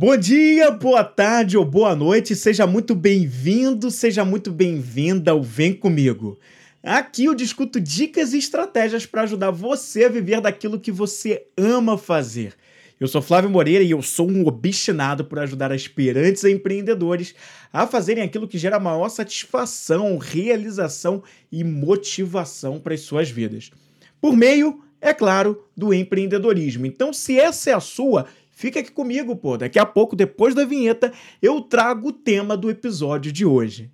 Bom dia, boa tarde ou boa noite, seja muito bem-vindo, seja muito bem-vinda ao Vem Comigo. Aqui eu discuto dicas e estratégias para ajudar você a viver daquilo que você ama fazer. Eu sou Flávio Moreira e eu sou um obstinado por ajudar aspirantes a empreendedores a fazerem aquilo que gera maior satisfação, realização e motivação para as suas vidas. Por meio, é claro, do empreendedorismo. Então, se essa é a sua, Fica aqui comigo, pô. Daqui a pouco, depois da vinheta, eu trago o tema do episódio de hoje.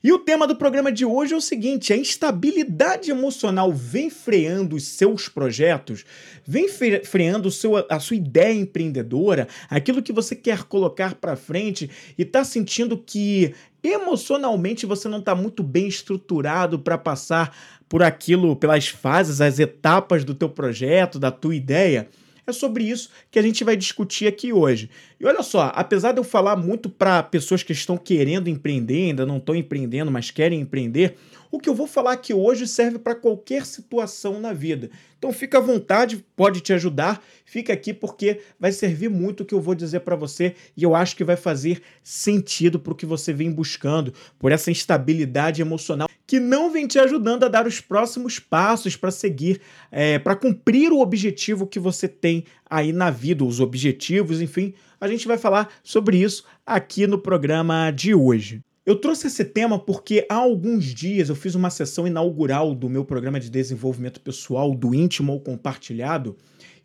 E o tema do programa de hoje é o seguinte: a instabilidade emocional vem freando os seus projetos, vem freando seu, a sua ideia empreendedora, aquilo que você quer colocar para frente e está sentindo que emocionalmente você não está muito bem estruturado para passar por aquilo, pelas fases, as etapas do teu projeto, da tua ideia. É sobre isso que a gente vai discutir aqui hoje. E olha só, apesar de eu falar muito para pessoas que estão querendo empreender, ainda não estão empreendendo, mas querem empreender, o que eu vou falar aqui hoje serve para qualquer situação na vida. Então fica à vontade, pode te ajudar, fica aqui porque vai servir muito o que eu vou dizer para você e eu acho que vai fazer sentido para o que você vem buscando, por essa instabilidade emocional que não vem te ajudando a dar os próximos passos para seguir, é, para cumprir o objetivo que você tem aí na vida, os objetivos, enfim. A gente vai falar sobre isso aqui no programa de hoje. Eu trouxe esse tema porque há alguns dias eu fiz uma sessão inaugural do meu programa de desenvolvimento pessoal do íntimo ou compartilhado.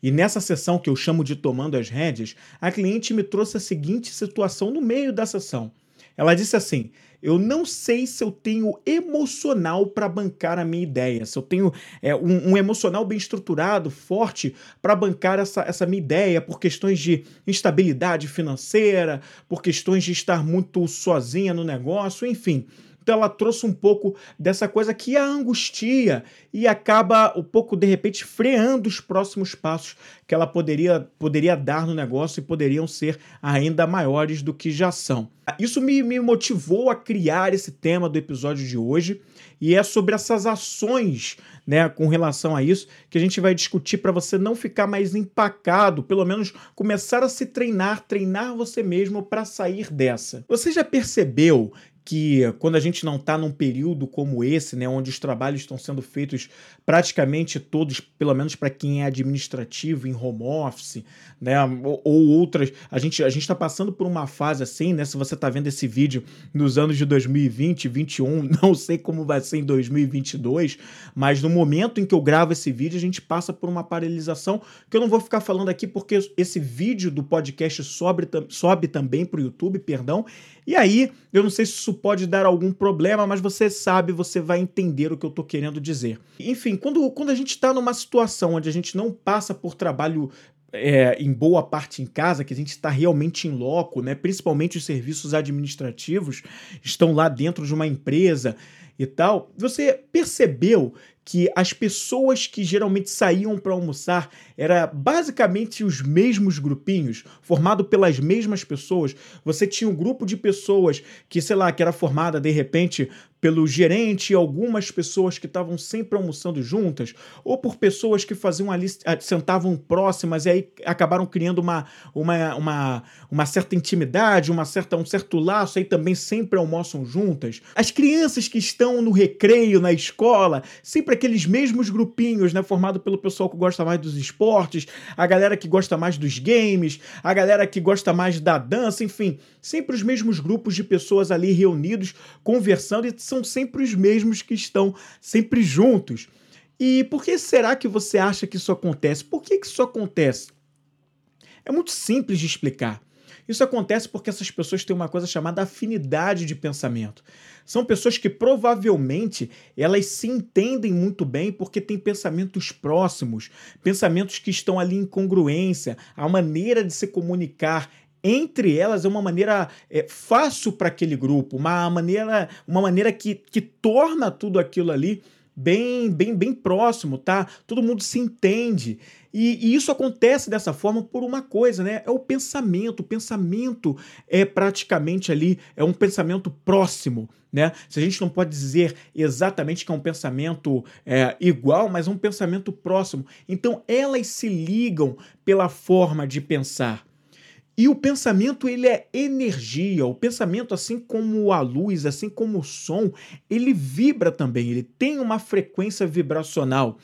E nessa sessão que eu chamo de Tomando as Rédeas, a cliente me trouxe a seguinte situação no meio da sessão. Ela disse assim: eu não sei se eu tenho emocional para bancar a minha ideia, se eu tenho é, um, um emocional bem estruturado, forte, para bancar essa, essa minha ideia por questões de instabilidade financeira, por questões de estar muito sozinha no negócio, enfim. Então ela trouxe um pouco dessa coisa que a angustia e acaba um pouco, de repente, freando os próximos passos que ela poderia, poderia dar no negócio e poderiam ser ainda maiores do que já são. Isso me, me motivou a criar esse tema do episódio de hoje e é sobre essas ações né, com relação a isso que a gente vai discutir para você não ficar mais empacado, pelo menos começar a se treinar, treinar você mesmo para sair dessa. Você já percebeu que quando a gente não está num período como esse, né, onde os trabalhos estão sendo feitos praticamente todos, pelo menos para quem é administrativo, em home office, né, ou, ou outras, a gente a gente está passando por uma fase assim, né, se você está vendo esse vídeo nos anos de 2020, 2021, não sei como vai ser em 2022, mas no momento em que eu gravo esse vídeo, a gente passa por uma paralisação que eu não vou ficar falando aqui porque esse vídeo do podcast sobe, sobe também para o YouTube, perdão, e aí eu não sei se isso pode dar algum problema, mas você sabe, você vai entender o que eu estou querendo dizer. Enfim, quando, quando a gente está numa situação onde a gente não passa por trabalho é, em boa parte em casa, que a gente está realmente em loco, né? principalmente os serviços administrativos estão lá dentro de uma empresa e tal, você percebeu que as pessoas que geralmente saíam para almoçar era basicamente os mesmos grupinhos, formado pelas mesmas pessoas. Você tinha um grupo de pessoas que, sei lá, que era formada de repente pelo gerente e algumas pessoas que estavam sempre almoçando juntas, ou por pessoas que faziam ali, ah, sentavam próximas e aí acabaram criando uma, uma, uma, uma certa intimidade, uma certa, um certo laço, aí também sempre almoçam juntas. As crianças que estão no recreio, na escola, sempre aqueles mesmos grupinhos, né, formado pelo pessoal que gosta mais dos esportes, a galera que gosta mais dos games, a galera que gosta mais da dança, enfim, sempre os mesmos grupos de pessoas ali reunidos, conversando e são sempre os mesmos que estão sempre juntos. E por que será que você acha que isso acontece? Por que, que isso acontece? É muito simples de explicar. Isso acontece porque essas pessoas têm uma coisa chamada afinidade de pensamento. São pessoas que provavelmente elas se entendem muito bem porque têm pensamentos próximos, pensamentos que estão ali em congruência, a maneira de se comunicar entre elas é uma maneira é, fácil para aquele grupo, uma maneira, uma maneira que, que torna tudo aquilo ali bem, bem, bem próximo, tá? Todo mundo se entende. E, e, isso acontece dessa forma por uma coisa, né? É o pensamento. O pensamento é praticamente ali, é um pensamento próximo, né? Se a gente não pode dizer exatamente que é um pensamento é, igual, mas é um pensamento próximo. Então elas se ligam pela forma de pensar. E o pensamento, ele é energia. O pensamento, assim como a luz, assim como o som, ele vibra também, ele tem uma frequência vibracional.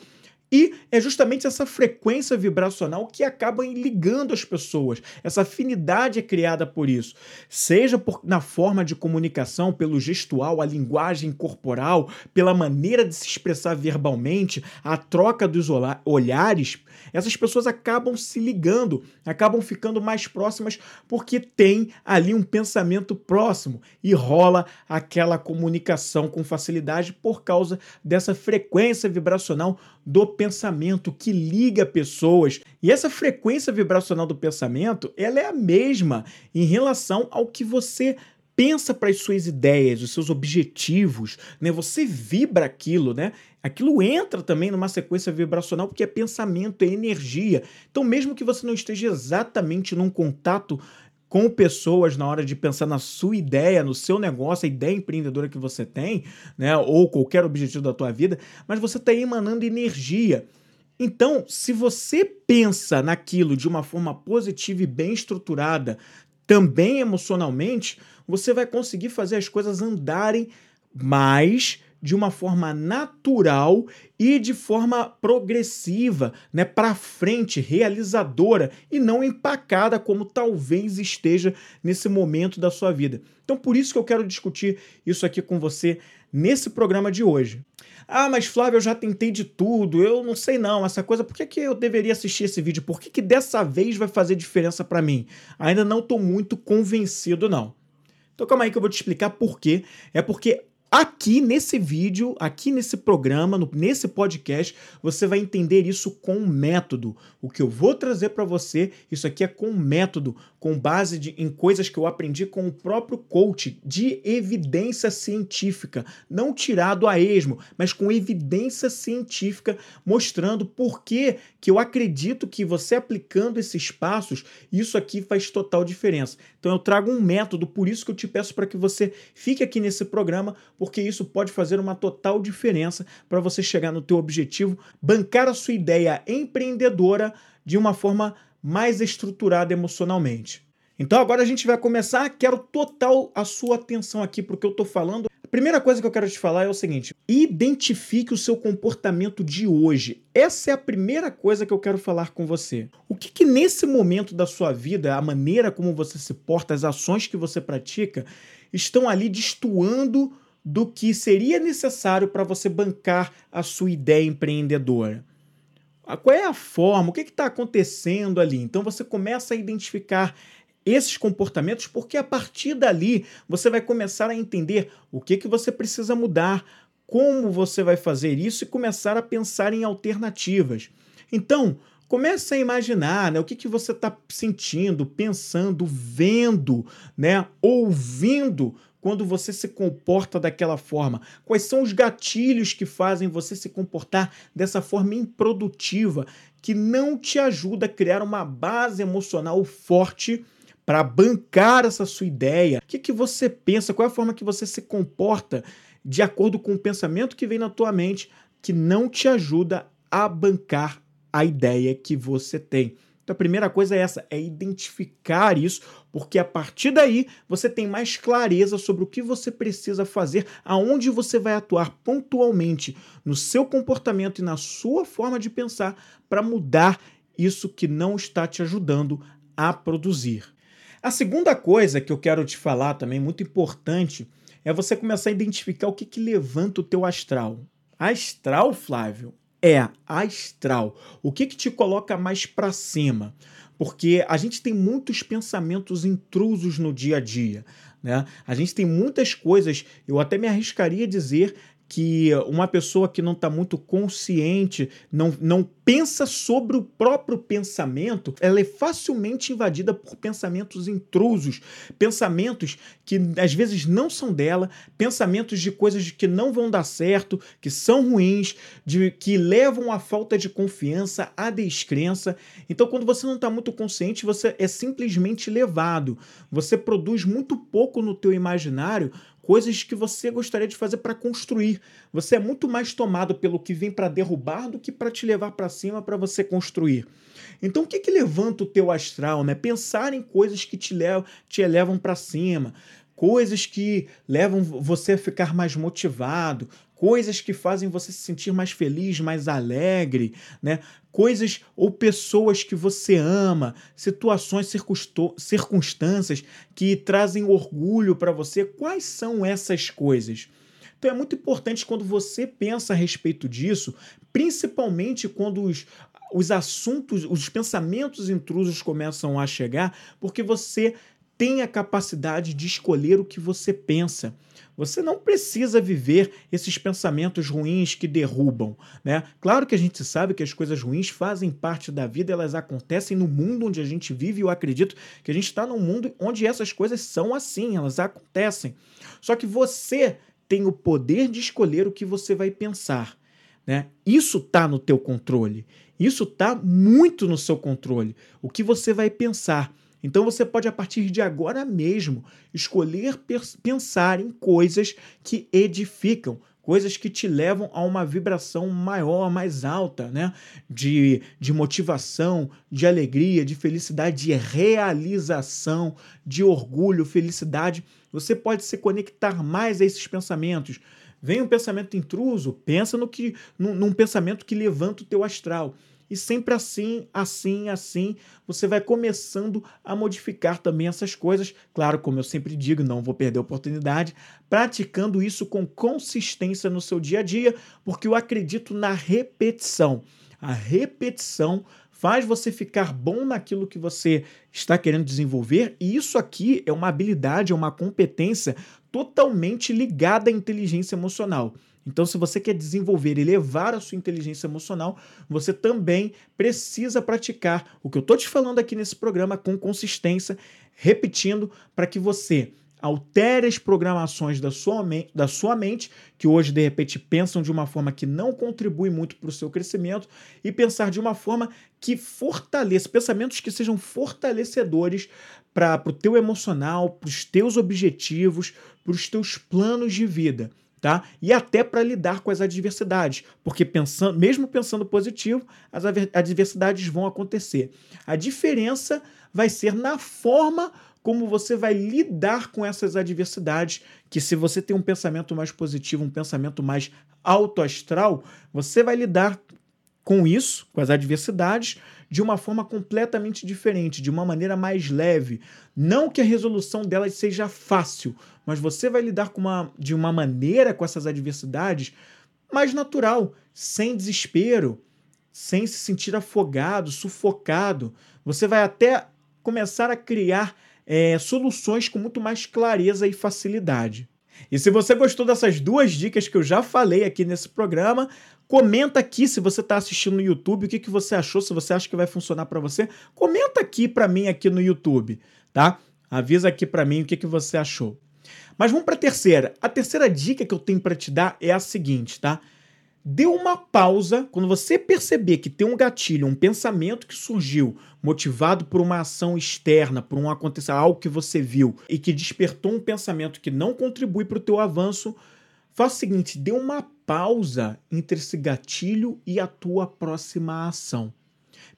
E é justamente essa frequência vibracional que acaba ligando as pessoas. Essa afinidade é criada por isso. Seja por, na forma de comunicação, pelo gestual, a linguagem corporal, pela maneira de se expressar verbalmente, a troca dos olhares, essas pessoas acabam se ligando, acabam ficando mais próximas porque tem ali um pensamento próximo e rola aquela comunicação com facilidade por causa dessa frequência vibracional do pensamento que liga pessoas. E essa frequência vibracional do pensamento, ela é a mesma em relação ao que você pensa para as suas ideias, os seus objetivos, né? Você vibra aquilo, né? Aquilo entra também numa sequência vibracional porque é pensamento, é energia. Então, mesmo que você não esteja exatamente num contato com pessoas na hora de pensar na sua ideia, no seu negócio, a ideia empreendedora que você tem, né, ou qualquer objetivo da tua vida, mas você está emanando energia. Então, se você pensa naquilo de uma forma positiva e bem estruturada, também emocionalmente, você vai conseguir fazer as coisas andarem mais de uma forma natural e de forma progressiva, né, para frente, realizadora e não empacada como talvez esteja nesse momento da sua vida. Então, por isso que eu quero discutir isso aqui com você nesse programa de hoje. Ah, mas Flávio, eu já tentei de tudo, eu não sei não, essa coisa, por que, que eu deveria assistir esse vídeo? Por que, que dessa vez vai fazer diferença para mim? Ainda não estou muito convencido, não. Então calma aí que eu vou te explicar por quê. É porque Aqui nesse vídeo, aqui nesse programa, no, nesse podcast, você vai entender isso com método. O que eu vou trazer para você, isso aqui é com método, com base de, em coisas que eu aprendi com o próprio coach, de evidência científica, não tirado a esmo, mas com evidência científica mostrando por que que eu acredito que você aplicando esses passos, isso aqui faz total diferença. Então eu trago um método, por isso que eu te peço para que você fique aqui nesse programa porque isso pode fazer uma total diferença para você chegar no teu objetivo, bancar a sua ideia empreendedora de uma forma mais estruturada emocionalmente. Então agora a gente vai começar, quero total a sua atenção aqui para o que eu estou falando. A primeira coisa que eu quero te falar é o seguinte: identifique o seu comportamento de hoje. Essa é a primeira coisa que eu quero falar com você. O que, que nesse momento da sua vida, a maneira como você se porta, as ações que você pratica, estão ali destoando do que seria necessário para você bancar a sua ideia empreendedora. Qual é a forma? O que está acontecendo ali? Então você começa a identificar esses comportamentos, porque a partir dali você vai começar a entender o que, que você precisa mudar, como você vai fazer isso e começar a pensar em alternativas. Então, comece a imaginar né, o que, que você está sentindo, pensando, vendo, né, ouvindo quando você se comporta daquela forma? Quais são os gatilhos que fazem você se comportar dessa forma improdutiva, que não te ajuda a criar uma base emocional forte para bancar essa sua ideia? O que, que você pensa? Qual é a forma que você se comporta de acordo com o pensamento que vem na tua mente que não te ajuda a bancar a ideia que você tem? Então a primeira coisa é essa, é identificar isso, porque a partir daí você tem mais clareza sobre o que você precisa fazer, aonde você vai atuar pontualmente no seu comportamento e na sua forma de pensar para mudar isso que não está te ajudando a produzir. A segunda coisa que eu quero te falar também, muito importante, é você começar a identificar o que, que levanta o teu astral. Astral, Flávio, é astral. O que, que te coloca mais para cima? Porque a gente tem muitos pensamentos intrusos no dia a dia. Né? A gente tem muitas coisas, eu até me arriscaria a dizer que uma pessoa que não está muito consciente, não, não pensa sobre o próprio pensamento, ela é facilmente invadida por pensamentos intrusos, pensamentos que às vezes não são dela, pensamentos de coisas que não vão dar certo, que são ruins, de que levam à falta de confiança, à descrença. Então, quando você não está muito consciente, você é simplesmente levado. Você produz muito pouco no teu imaginário coisas que você gostaria de fazer para construir. Você é muito mais tomado pelo que vem para derrubar do que para te levar para cima para você construir. Então, o que, que levanta o teu astral? Né? Pensar em coisas que te, levam, te elevam para cima, coisas que levam você a ficar mais motivado, coisas que fazem você se sentir mais feliz, mais alegre, né? Coisas ou pessoas que você ama, situações, circunstâncias que trazem orgulho para você. Quais são essas coisas? Então é muito importante quando você pensa a respeito disso, principalmente quando os, os assuntos, os pensamentos intrusos começam a chegar, porque você tem a capacidade de escolher o que você pensa. Você não precisa viver esses pensamentos ruins que derrubam, né? Claro que a gente sabe que as coisas ruins fazem parte da vida, elas acontecem no mundo onde a gente vive, eu acredito que a gente está num mundo onde essas coisas são assim, elas acontecem. Só que você tem o poder de escolher o que você vai pensar, né? Isso está no teu controle. Isso está muito no seu controle. O que você vai pensar. Então você pode, a partir de agora mesmo, escolher pensar em coisas que edificam, coisas que te levam a uma vibração maior, mais alta, né? De, de motivação, de alegria, de felicidade, de realização, de orgulho, felicidade. Você pode se conectar mais a esses pensamentos. Vem um pensamento intruso, pensa no que num, num pensamento que levanta o teu astral. E sempre assim, assim, assim, você vai começando a modificar também essas coisas. Claro, como eu sempre digo, não vou perder a oportunidade, praticando isso com consistência no seu dia a dia, porque eu acredito na repetição. A repetição faz você ficar bom naquilo que você está querendo desenvolver, e isso aqui é uma habilidade, é uma competência totalmente ligada à inteligência emocional. Então, se você quer desenvolver e levar a sua inteligência emocional, você também precisa praticar o que eu estou te falando aqui nesse programa com consistência, repetindo, para que você altere as programações da sua, da sua mente, que hoje de repente pensam de uma forma que não contribui muito para o seu crescimento, e pensar de uma forma que fortaleça, pensamentos que sejam fortalecedores para o teu emocional, para os teus objetivos, para os teus planos de vida tá? E até para lidar com as adversidades, porque pensando, mesmo pensando positivo, as adversidades vão acontecer. A diferença vai ser na forma como você vai lidar com essas adversidades, que se você tem um pensamento mais positivo, um pensamento mais alto astral, você vai lidar com isso, com as adversidades, de uma forma completamente diferente, de uma maneira mais leve. Não que a resolução delas seja fácil, mas você vai lidar com uma, de uma maneira com essas adversidades mais natural, sem desespero, sem se sentir afogado, sufocado. Você vai até começar a criar é, soluções com muito mais clareza e facilidade. E se você gostou dessas duas dicas que eu já falei aqui nesse programa, comenta aqui se você está assistindo no YouTube, o que, que você achou, se você acha que vai funcionar para você. Comenta aqui para mim aqui no YouTube, tá? Avisa aqui para mim o que, que você achou. Mas vamos para a terceira. A terceira dica que eu tenho para te dar é a seguinte, tá? Dê uma pausa quando você perceber que tem um gatilho, um pensamento que surgiu motivado por uma ação externa, por um acontecimento, algo que você viu e que despertou um pensamento que não contribui para o teu avanço. Faça o seguinte, dê uma pausa entre esse gatilho e a tua próxima ação.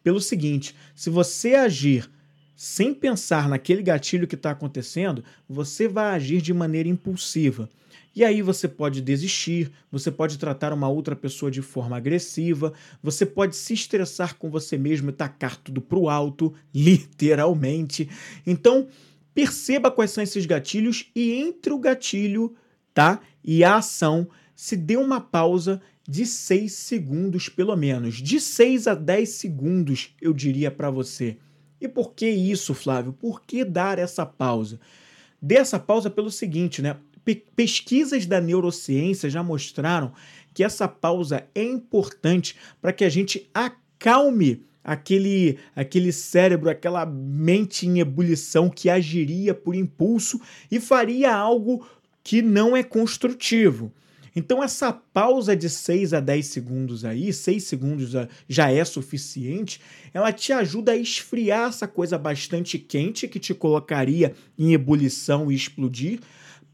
Pelo seguinte, se você agir sem pensar naquele gatilho que está acontecendo, você vai agir de maneira impulsiva. E aí você pode desistir, você pode tratar uma outra pessoa de forma agressiva, você pode se estressar com você mesmo e tacar tudo para o alto, literalmente. Então, perceba quais são esses gatilhos e entre o gatilho, tá? E a ação, se dê uma pausa de 6 segundos pelo menos, de 6 a 10 segundos, eu diria para você. E por que isso, Flávio? Por que dar essa pausa? Dê essa pausa pelo seguinte, né? pe pesquisas da neurociência já mostraram que essa pausa é importante para que a gente acalme aquele, aquele cérebro, aquela mente em ebulição que agiria por impulso e faria algo que não é construtivo. Então, essa pausa de 6 a 10 segundos aí, 6 segundos já é suficiente, ela te ajuda a esfriar essa coisa bastante quente que te colocaria em ebulição e explodir,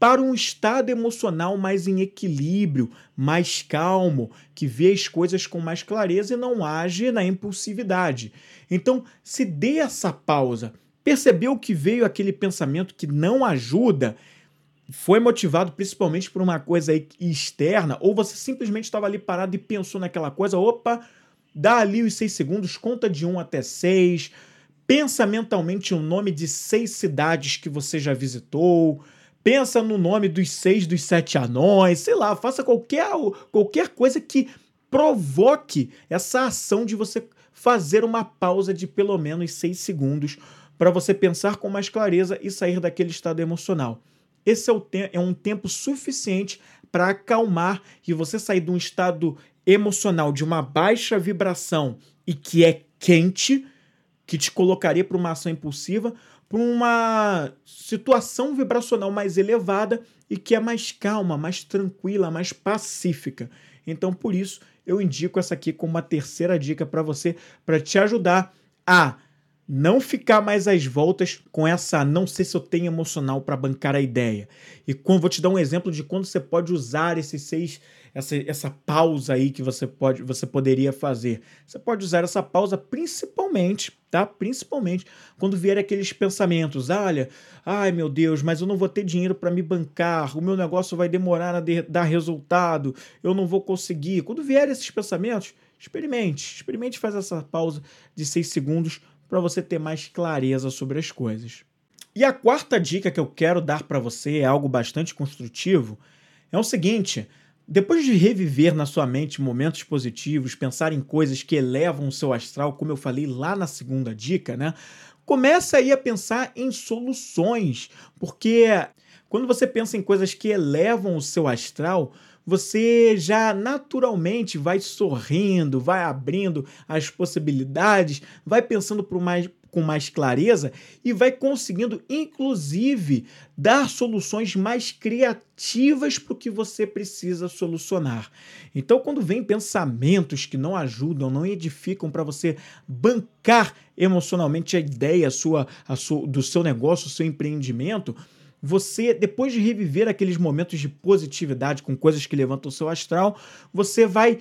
para um estado emocional mais em equilíbrio, mais calmo, que vê as coisas com mais clareza e não age na impulsividade. Então, se dê essa pausa, percebeu que veio aquele pensamento que não ajuda, foi motivado principalmente por uma coisa externa, ou você simplesmente estava ali parado e pensou naquela coisa, opa, dá ali os seis segundos, conta de um até seis, pensa mentalmente o nome de seis cidades que você já visitou, pensa no nome dos seis dos sete anões, sei lá, faça qualquer, qualquer coisa que provoque essa ação de você fazer uma pausa de pelo menos seis segundos para você pensar com mais clareza e sair daquele estado emocional. Esse é, o é um tempo suficiente para acalmar e você sair de um estado emocional de uma baixa vibração e que é quente, que te colocaria para uma ação impulsiva, para uma situação vibracional mais elevada e que é mais calma, mais tranquila, mais pacífica. Então, por isso, eu indico essa aqui como uma terceira dica para você, para te ajudar a não ficar mais às voltas com essa não sei se eu tenho emocional para bancar a ideia. E quando, vou te dar um exemplo de quando você pode usar esses seis essa, essa pausa aí que você pode você poderia fazer. Você pode usar essa pausa principalmente, tá? Principalmente quando vier aqueles pensamentos, olha, ai meu Deus, mas eu não vou ter dinheiro para me bancar, o meu negócio vai demorar a de, dar resultado, eu não vou conseguir. Quando vier esses pensamentos, experimente, experimente fazer essa pausa de seis segundos para você ter mais clareza sobre as coisas. E a quarta dica que eu quero dar para você é algo bastante construtivo. É o seguinte: depois de reviver na sua mente momentos positivos, pensar em coisas que elevam o seu astral, como eu falei lá na segunda dica, né? Começa aí a pensar em soluções, porque quando você pensa em coisas que elevam o seu astral, você já naturalmente vai sorrindo, vai abrindo as possibilidades, vai pensando por mais, com mais clareza e vai conseguindo, inclusive, dar soluções mais criativas para o que você precisa solucionar. Então, quando vem pensamentos que não ajudam, não edificam para você bancar emocionalmente a ideia sua, a sua, do seu negócio, do seu empreendimento, você, depois de reviver aqueles momentos de positividade com coisas que levantam o seu astral, você vai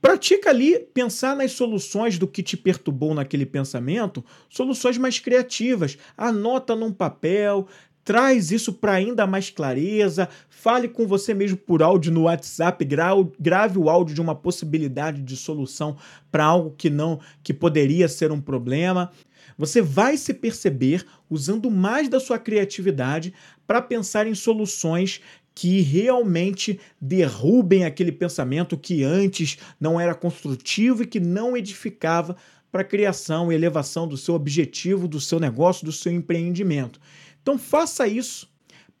pratica ali pensar nas soluções do que te perturbou naquele pensamento, soluções mais criativas. Anota num papel, traz isso para ainda mais clareza, fale com você mesmo por áudio no WhatsApp, grave o áudio de uma possibilidade de solução para algo que não que poderia ser um problema. Você vai se perceber usando mais da sua criatividade para pensar em soluções que realmente derrubem aquele pensamento que antes não era construtivo e que não edificava para a criação e elevação do seu objetivo, do seu negócio, do seu empreendimento. Então faça isso,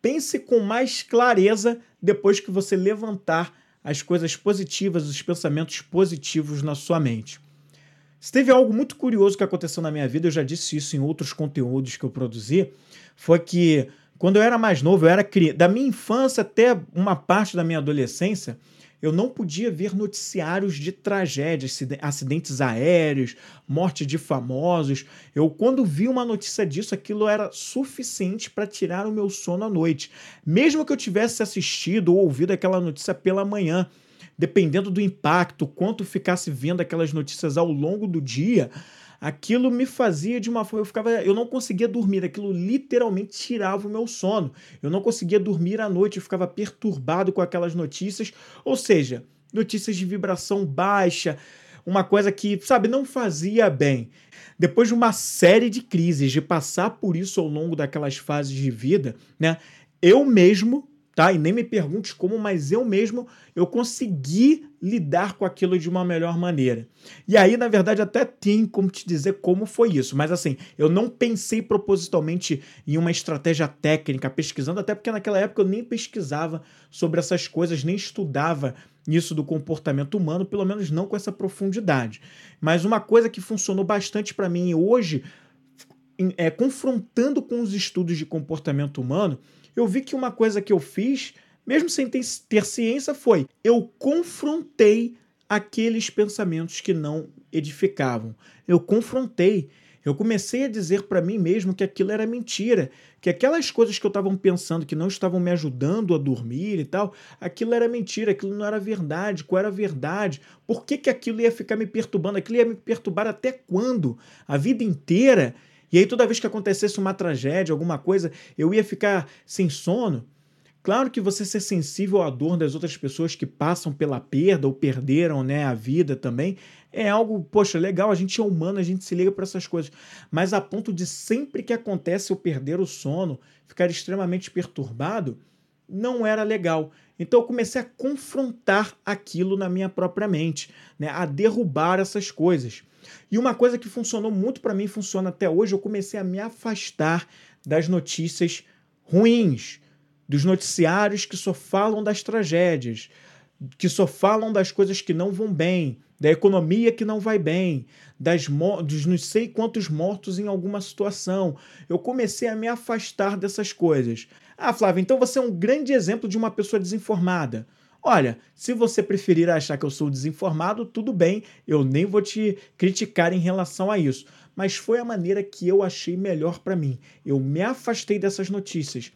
pense com mais clareza depois que você levantar as coisas positivas, os pensamentos positivos na sua mente. Se teve algo muito curioso que aconteceu na minha vida, eu já disse isso em outros conteúdos que eu produzi, foi que quando eu era mais novo, eu era criança, da minha infância até uma parte da minha adolescência, eu não podia ver noticiários de tragédias, acidentes aéreos, morte de famosos. Eu, quando vi uma notícia disso, aquilo era suficiente para tirar o meu sono à noite. Mesmo que eu tivesse assistido ou ouvido aquela notícia pela manhã, dependendo do impacto, quanto ficasse vendo aquelas notícias ao longo do dia, aquilo me fazia de uma forma, eu ficava, eu não conseguia dormir, aquilo literalmente tirava o meu sono. Eu não conseguia dormir à noite, eu ficava perturbado com aquelas notícias, ou seja, notícias de vibração baixa, uma coisa que, sabe, não fazia bem. Depois de uma série de crises, de passar por isso ao longo daquelas fases de vida, né? Eu mesmo tá? E nem me pergunte como, mas eu mesmo eu consegui lidar com aquilo de uma melhor maneira. E aí, na verdade, até tem como te dizer como foi isso, mas assim, eu não pensei propositalmente em uma estratégia técnica pesquisando, até porque naquela época eu nem pesquisava sobre essas coisas, nem estudava isso do comportamento humano, pelo menos não com essa profundidade. Mas uma coisa que funcionou bastante para mim hoje, é, confrontando com os estudos de comportamento humano, eu vi que uma coisa que eu fiz, mesmo sem ter, ciência, foi eu confrontei aqueles pensamentos que não edificavam. Eu confrontei. Eu comecei a dizer para mim mesmo que aquilo era mentira, que aquelas coisas que eu estava pensando que não estavam me ajudando a dormir e tal, aquilo era mentira, aquilo não era verdade. Qual era a verdade? Por que, que aquilo ia ficar me perturbando? Aquilo ia me perturbar até quando? A vida inteira e aí, toda vez que acontecesse uma tragédia, alguma coisa, eu ia ficar sem sono. Claro que você ser sensível à dor das outras pessoas que passam pela perda ou perderam né, a vida também é algo, poxa, legal, a gente é humano, a gente se liga para essas coisas. Mas a ponto de sempre que acontece eu perder o sono, ficar extremamente perturbado, não era legal. Então eu comecei a confrontar aquilo na minha própria mente, né, a derrubar essas coisas. E uma coisa que funcionou muito para mim, funciona até hoje, eu comecei a me afastar das notícias ruins, dos noticiários que só falam das tragédias, que só falam das coisas que não vão bem, da economia que não vai bem, das dos não sei quantos mortos em alguma situação. Eu comecei a me afastar dessas coisas. Ah, Flávio, então você é um grande exemplo de uma pessoa desinformada. Olha, se você preferir achar que eu sou desinformado, tudo bem, eu nem vou te criticar em relação a isso. Mas foi a maneira que eu achei melhor para mim. Eu me afastei dessas notícias.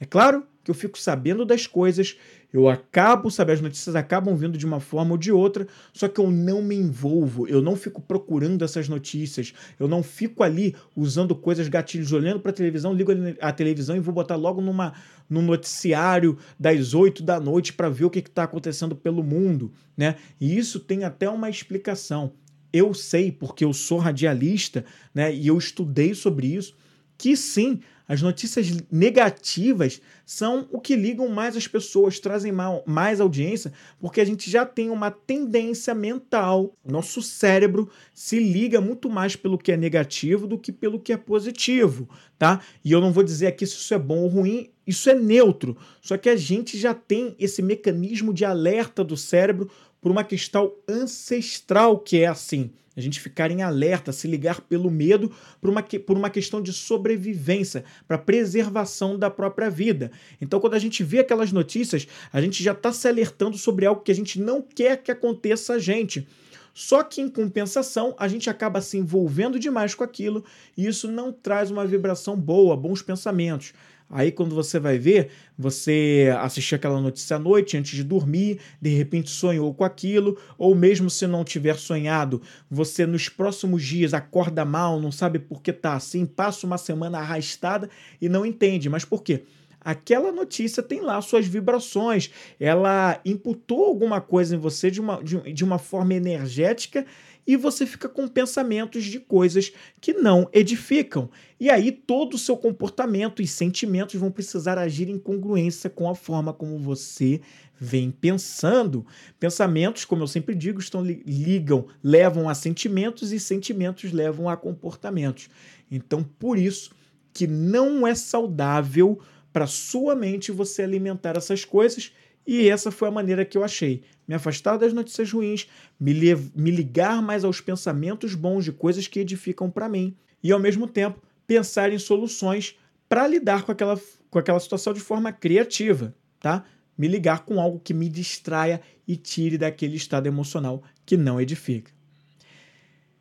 É claro que eu fico sabendo das coisas, eu acabo, sabe, as notícias acabam vindo de uma forma ou de outra, só que eu não me envolvo, eu não fico procurando essas notícias, eu não fico ali usando coisas gatilhos, olhando para a televisão, ligo a televisão e vou botar logo numa no noticiário das 8 da noite para ver o que está acontecendo pelo mundo, né? E isso tem até uma explicação. Eu sei, porque eu sou radialista, né? E eu estudei sobre isso, que sim, as notícias negativas são o que ligam mais as pessoas, trazem mais audiência, porque a gente já tem uma tendência mental. Nosso cérebro se liga muito mais pelo que é negativo do que pelo que é positivo, tá? E eu não vou dizer aqui se isso é bom ou ruim, isso é neutro. Só que a gente já tem esse mecanismo de alerta do cérebro por uma questão ancestral que é assim a gente ficar em alerta, se ligar pelo medo por uma, por uma questão de sobrevivência, para preservação da própria vida. Então, quando a gente vê aquelas notícias, a gente já está se alertando sobre algo que a gente não quer que aconteça a gente. Só que, em compensação, a gente acaba se envolvendo demais com aquilo e isso não traz uma vibração boa, bons pensamentos. Aí quando você vai ver, você assistiu aquela notícia à noite antes de dormir, de repente sonhou com aquilo, ou mesmo se não tiver sonhado, você nos próximos dias acorda mal, não sabe por que tá assim, passa uma semana arrastada e não entende. Mas por quê? Aquela notícia tem lá suas vibrações, ela imputou alguma coisa em você de uma, de, de uma forma energética e você fica com pensamentos de coisas que não edificam. E aí todo o seu comportamento e sentimentos vão precisar agir em congruência com a forma como você vem pensando. Pensamentos, como eu sempre digo, estão ligam, levam a sentimentos e sentimentos levam a comportamentos. Então, por isso que não é saudável para sua mente você alimentar essas coisas e essa foi a maneira que eu achei. Me afastar das notícias ruins, me, me ligar mais aos pensamentos bons de coisas que edificam para mim e, ao mesmo tempo, pensar em soluções para lidar com aquela, com aquela situação de forma criativa, tá? Me ligar com algo que me distraia e tire daquele estado emocional que não edifica.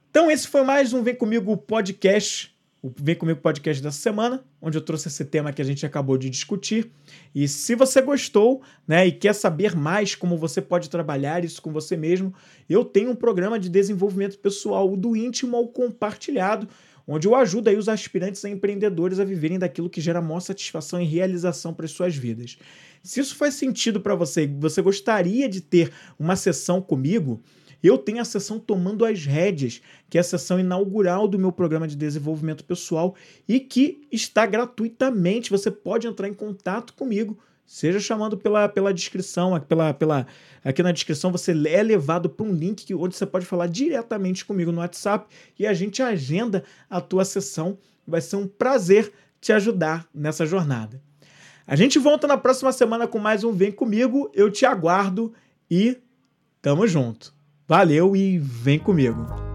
Então, esse foi mais um Vem Comigo podcast o Vem Comigo Podcast dessa semana, onde eu trouxe esse tema que a gente acabou de discutir. E se você gostou né, e quer saber mais como você pode trabalhar isso com você mesmo, eu tenho um programa de desenvolvimento pessoal do íntimo ao compartilhado, onde eu ajudo aí os aspirantes a empreendedores a viverem daquilo que gera maior satisfação e realização para as suas vidas. Se isso faz sentido para você, você gostaria de ter uma sessão comigo, eu tenho a sessão Tomando as Rédeas, que é a sessão inaugural do meu programa de desenvolvimento pessoal e que está gratuitamente. Você pode entrar em contato comigo seja chamando pela, pela descrição, pela, pela, aqui na descrição você é levado para um link que, onde você pode falar diretamente comigo no WhatsApp e a gente agenda a tua sessão. Vai ser um prazer te ajudar nessa jornada. A gente volta na próxima semana com mais um Vem Comigo. Eu te aguardo e tamo junto. Valeu e vem comigo.